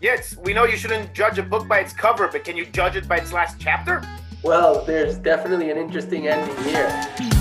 Yes, we know you shouldn't judge a book by its cover, but can you judge it by its last chapter? Well, there's definitely an interesting ending here.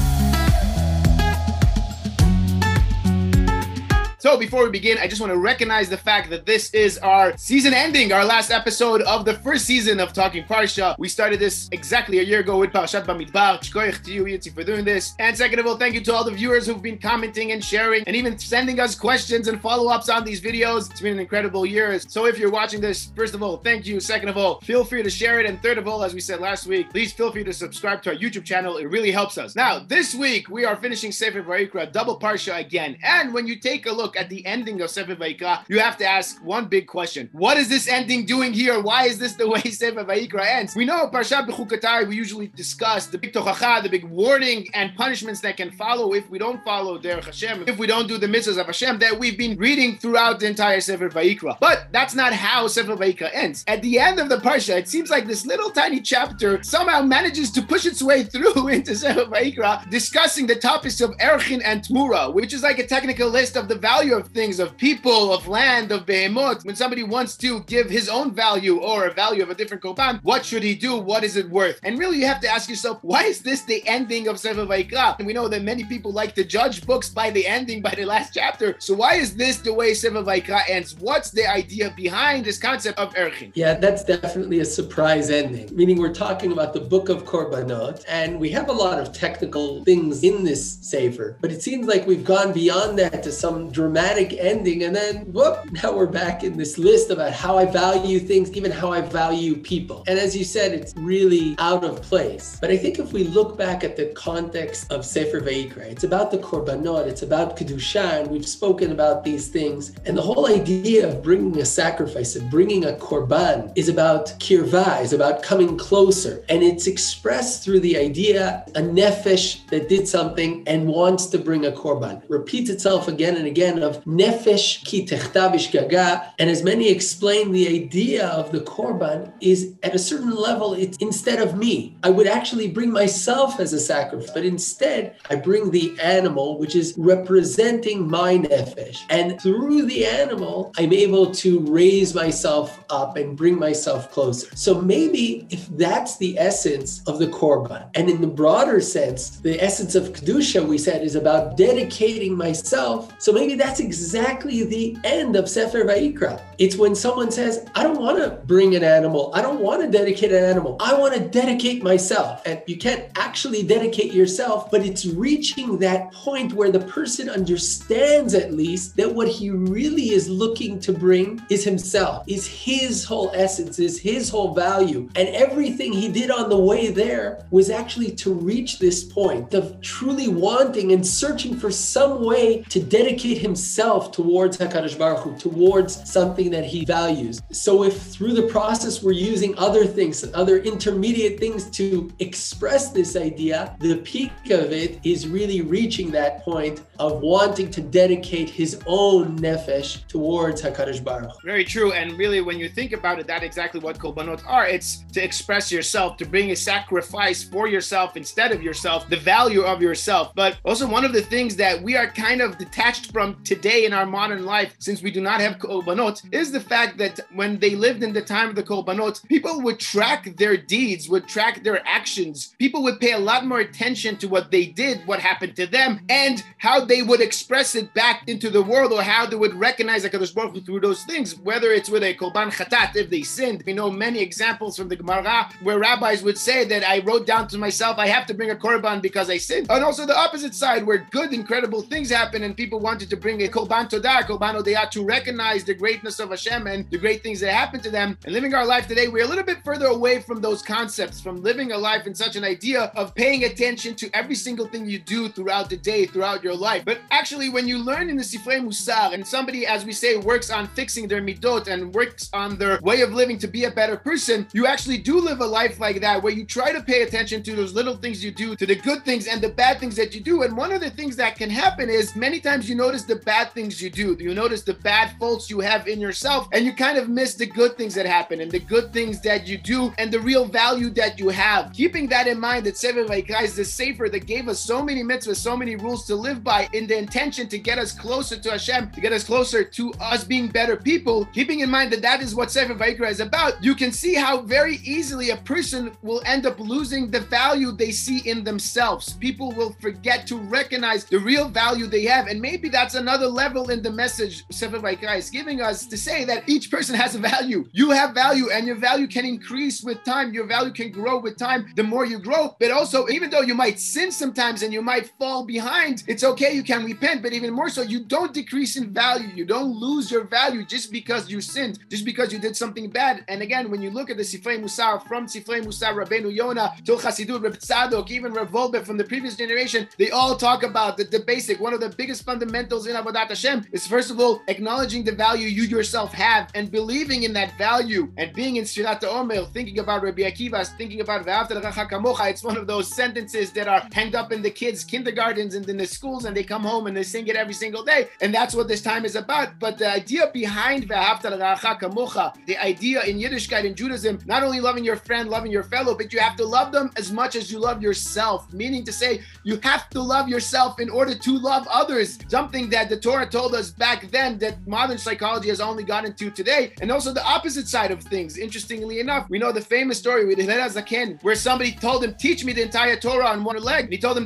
So before we begin, I just want to recognize the fact that this is our season ending, our last episode of the first season of Talking Parsha. We started this exactly a year ago with Parashat Bamidbar. Shkoyach to you, Yitzi, for doing this. And second of all, thank you to all the viewers who've been commenting and sharing and even sending us questions and follow-ups on these videos. It's been an incredible year. So if you're watching this, first of all, thank you. Second of all, feel free to share it. And third of all, as we said last week, please feel free to subscribe to our YouTube channel. It really helps us. Now, this week, we are finishing Sefer Vayikra, double Parsha again. And when you take a look at the ending of Sefer Vayikra, you have to ask one big question. What is this ending doing here? Why is this the way Sefer Vayikra ends? We know Parshat Bechukatai, we usually discuss the big tochacha, the big warning and punishments that can follow if we don't follow Derech Hashem, if we don't do the mitzvahs of Hashem that we've been reading throughout the entire Sefer Vayikra. But that's not how Sefer Vayikra ends. At the end of the Parsha, it seems like this little tiny chapter somehow manages to push its way through into Sefer Vayikra, discussing the topics of Erchin and Tmura, which is like a technical list of the value of things of people, of land, of behemoth. When somebody wants to give his own value or a value of a different korban, what should he do? What is it worth? And really, you have to ask yourself, why is this the ending of Sefer Vayikra? And we know that many people like to judge books by the ending, by the last chapter. So why is this the way Sefer Vayikra ends? What's the idea behind this concept of Erchin? Yeah, that's definitely a surprise ending. Meaning, we're talking about the book of Korbanot, and we have a lot of technical things in this Sefer, but it seems like we've gone beyond that to some dramatic ending, and then whoop, now we're back in this list about how I value things, even how I value people. And as you said, it's really out of place. But I think if we look back at the context of Sefer Vayikra, it's about the Korbanot, it's about Kedusha, and we've spoken about these things. And the whole idea of bringing a sacrifice, of bringing a Korban, is about kirva, is about coming closer. And it's expressed through the idea a nefesh that did something and wants to bring a Korban. Repeats itself again and again of nefesh ki gaga. And as many explain, the idea of the korban is at a certain level, it's instead of me. I would actually bring myself as a sacrifice, but instead I bring the animal, which is representing my nefesh. And through the animal, I'm able to raise myself up and bring myself closer. So maybe if that's the essence of the korban, and in the broader sense, the essence of kedusha we said is about dedicating myself. So maybe that's exactly the end of Sefer Vayikra. It's when someone says, I don't want to bring an animal. I don't want to dedicate an animal. I want to dedicate myself. And you can't actually dedicate yourself, but it's reaching that point where the person understands at least that what he really is looking to bring is himself, is his whole essence, is his whole value. And everything he did on the way there was actually to reach this point of truly wanting and searching for some way to dedicate himself towards HaKadosh Baruch Hu, towards something that he values. So if through the process we're using other things, other intermediate things to express this idea, the peak of it is really reaching that point of wanting to dedicate his own nefesh towards HaKadosh Baruch Very true. And really, when you think about it, that's exactly what korbanot are. It's to express yourself, to bring a sacrifice for yourself instead of yourself, the value of yourself. But also, one of the things that we are kind of detached from today in our modern life, since we do not have korbanot, is the fact that when they lived in the time of the korbanot, people would track their deeds, would track their actions. People would pay a lot more attention to what they did, what happened to them, and how they would express it back into the world, or how they would recognize HaKadosh Baruch Hu through those things, whether it's with a korban chatat, if they sinned. We know many examples from the Gemara where rabbis would say that I wrote down to myself, I have to bring a korban because I sinned. And also the opposite side, where good, incredible things happen, and people wanted to bring a korban todah, korban odeyah, to recognize the greatness of Hashem and the great things that happen to them. And living our life today, we're a little bit further away from those concepts, from living a life in such an idea of paying attention to every single thing you do throughout the day, throughout your life. But actually, when you learn in the Sifrei Musar, and somebody, as we say, works on fixing their midot and works on their way of living to be a better person, you actually do live a life like that, where you try to pay attention to those little things you do, to the good things and the bad things that you do. And one of the things that can happen is many times you notice the bad things you do. You notice the bad faults you have in yourself, and you kind of miss the good things that happen and the good things that you do and the real value that you have. Keeping that in mind, that Sefer Vayikra is the sefer that gave us so many mitzvahs, so many rules to live by in the intention to get us closer to Hashem, to get us closer to us being better people. Keeping in mind that that is what Sefer Vayikra is about, you can see how very easily a person will end up losing the value they see in themselves. People will forget to recognize the real value they have. And maybe that's another level in the message Sefer Vayikra is giving us to say that each person has a value. You have value and your value can increase with time. Your value can grow with time the more you grow. But also, even though you might sin sometimes and you might fall behind, it's okay. You can repent. But even more so, you don't decrease in value. You don't lose your value just because you sinned, just because you did something bad. And again, when you look at the Sifrei Musar from Sifrei Musar, Rabbeinu Yonah, to Chassidut, Reb Tzadok, even Wolbe from the previous generation, they all talk about the, the basic, one of the biggest fundamentals in Avodat Hashem is first of all, acknowledging the value you yourself have and believing in that value and being in Sfirat Omer, thinking about Rabbi Akiva, thinking about kamocha. It's one of those sentences that are hanged up in the kids' kindergartens and in the schools, and they come home and they sing it every single day. And that's what this time is about. But the idea behind kamocha, the idea in Yiddishkeit in Judaism, not only loving your friend, loving your fellow, but you have to love them as much as you love yourself. Meaning to say, you have to love yourself in order to love others. Something that the Torah told us back then that modern psychology has only gotten into today. And also the opposite side of things. Interestingly enough, we know the famous story with Hillel Zaken, where somebody told him, Teach me the entire Torah on one leg. And he told him,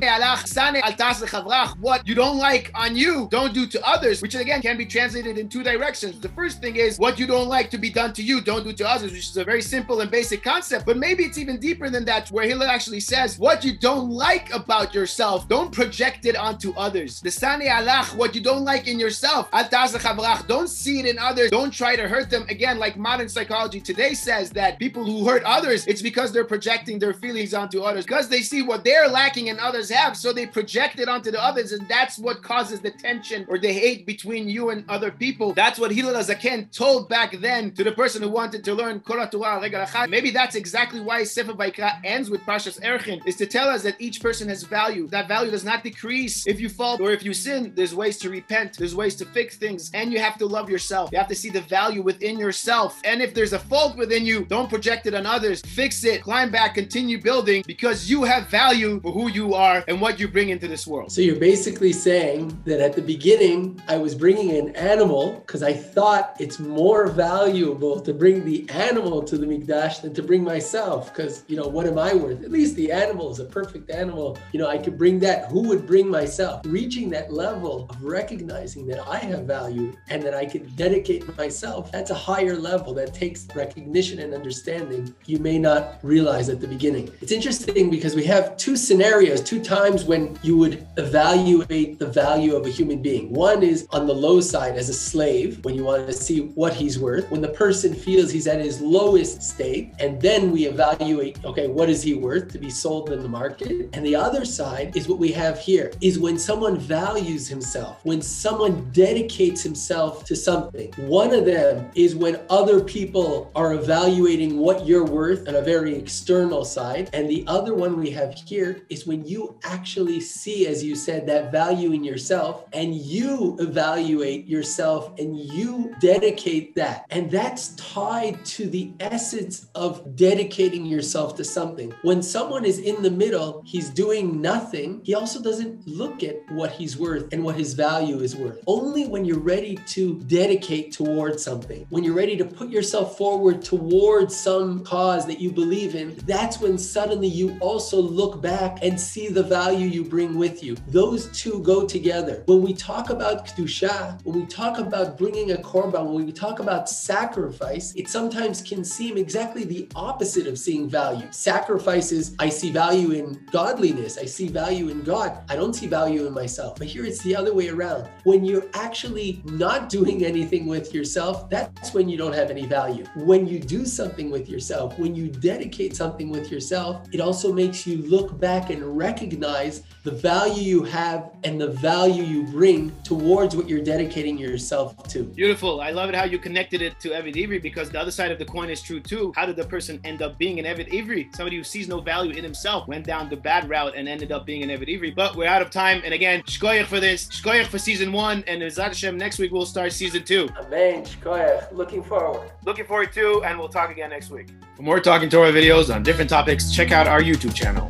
What you don't like on you, don't do to others, which again can be translated in two directions. The first thing is what you don't like to be done to you, don't do to others, which is a very simple and basic concept. But maybe it's even deeper than that, where Hillel actually says, What you don't like about yourself, don't project it onto others. The Sani Alach, what you don't like in yourself, don't see it in others, don't try to hurt them. Again, like modern psychology today says that people who hurt others, it's because they're projecting their feelings onto others, because they see what they're lacking and others have, so they project it onto the others, and that's what causes the tension or the hate between you and other people. That's what Hillel Zaken told back then to the person who wanted to learn Kol Torah Maybe that's exactly why Sefer Vayikra ends with Parshas Erchin, is to tell us that each person has value. That value does not decrease if you fall or if you sin. There's ways to repent, there's ways to fix things, and you have to love yourself. You have to see the value within yourself. And if there's a fault within you, don't project it on others. Fix it, climb back, continue building because you have value for who you are and what you bring into this world. So you're basically saying that at the beginning, I was bringing an animal because I thought it's more valuable to bring the animal to the Mikdash than to bring myself. Because, you know, what am I worth? At least the animal is a perfect animal. You know, I could bring that. Who would bring myself? Reaching that level of recognizing that I have value and that I can dedicate myself, that's a higher level that takes recognition and understanding you may not realize at the beginning. It's interesting because we have two scenarios, two times when you would evaluate the value of a human being. One is on the low side as a slave, when you want to see what he's worth, when the person feels he's at his lowest state, and then we evaluate, okay, what is he worth to be sold in the market? And the other side is what we have here is when someone values himself, when someone dedicates himself to something. One of them is when other people are evaluating what you're worth on a very external side. And the other one we have here is when you actually see, as you said, that value in yourself and you evaluate yourself and you dedicate that. And that's tied to the essence of dedicating yourself to something. When someone is in the middle, he's doing nothing, he also doesn't look at what he's worth and what his value is worth. Only when you're ready to dedicate towards something, when you're ready to put yourself forward towards some cause that you believe in, that's when suddenly you also look back and see the value you bring with you. Those two go together. When we talk about Kedusha, when we talk about bringing a korban, when we talk about sacrifice, it sometimes can seem exactly the opposite of seeing value. Sacrifice is, I see value in godliness, I see value in God, I don't see value in myself. But here it's the other way around. When you're actually not doing anything with yourself, that's when you don't have any value. When you do something with yourself, when you dedicate something with yourself, it also makes you look back and recognize the value you have and the value you bring towards what you're dedicating yourself to. Beautiful. I love it how you connected it to Eved Ivri because the other side of the coin is true too. How did the person end up being an Eved Ivri? Somebody who sees no value in himself went down the bad route and ended up being an Eved Ivri. But we're out of time. And again, shkoyach for this, shkoyach for season one, and Izat Hashem, next week we'll start season two. Amen. Shkoyach. Looking forward. Looking forward to, and we'll talk again next week. For more Talking Torah videos on different topics, check out our YouTube channel.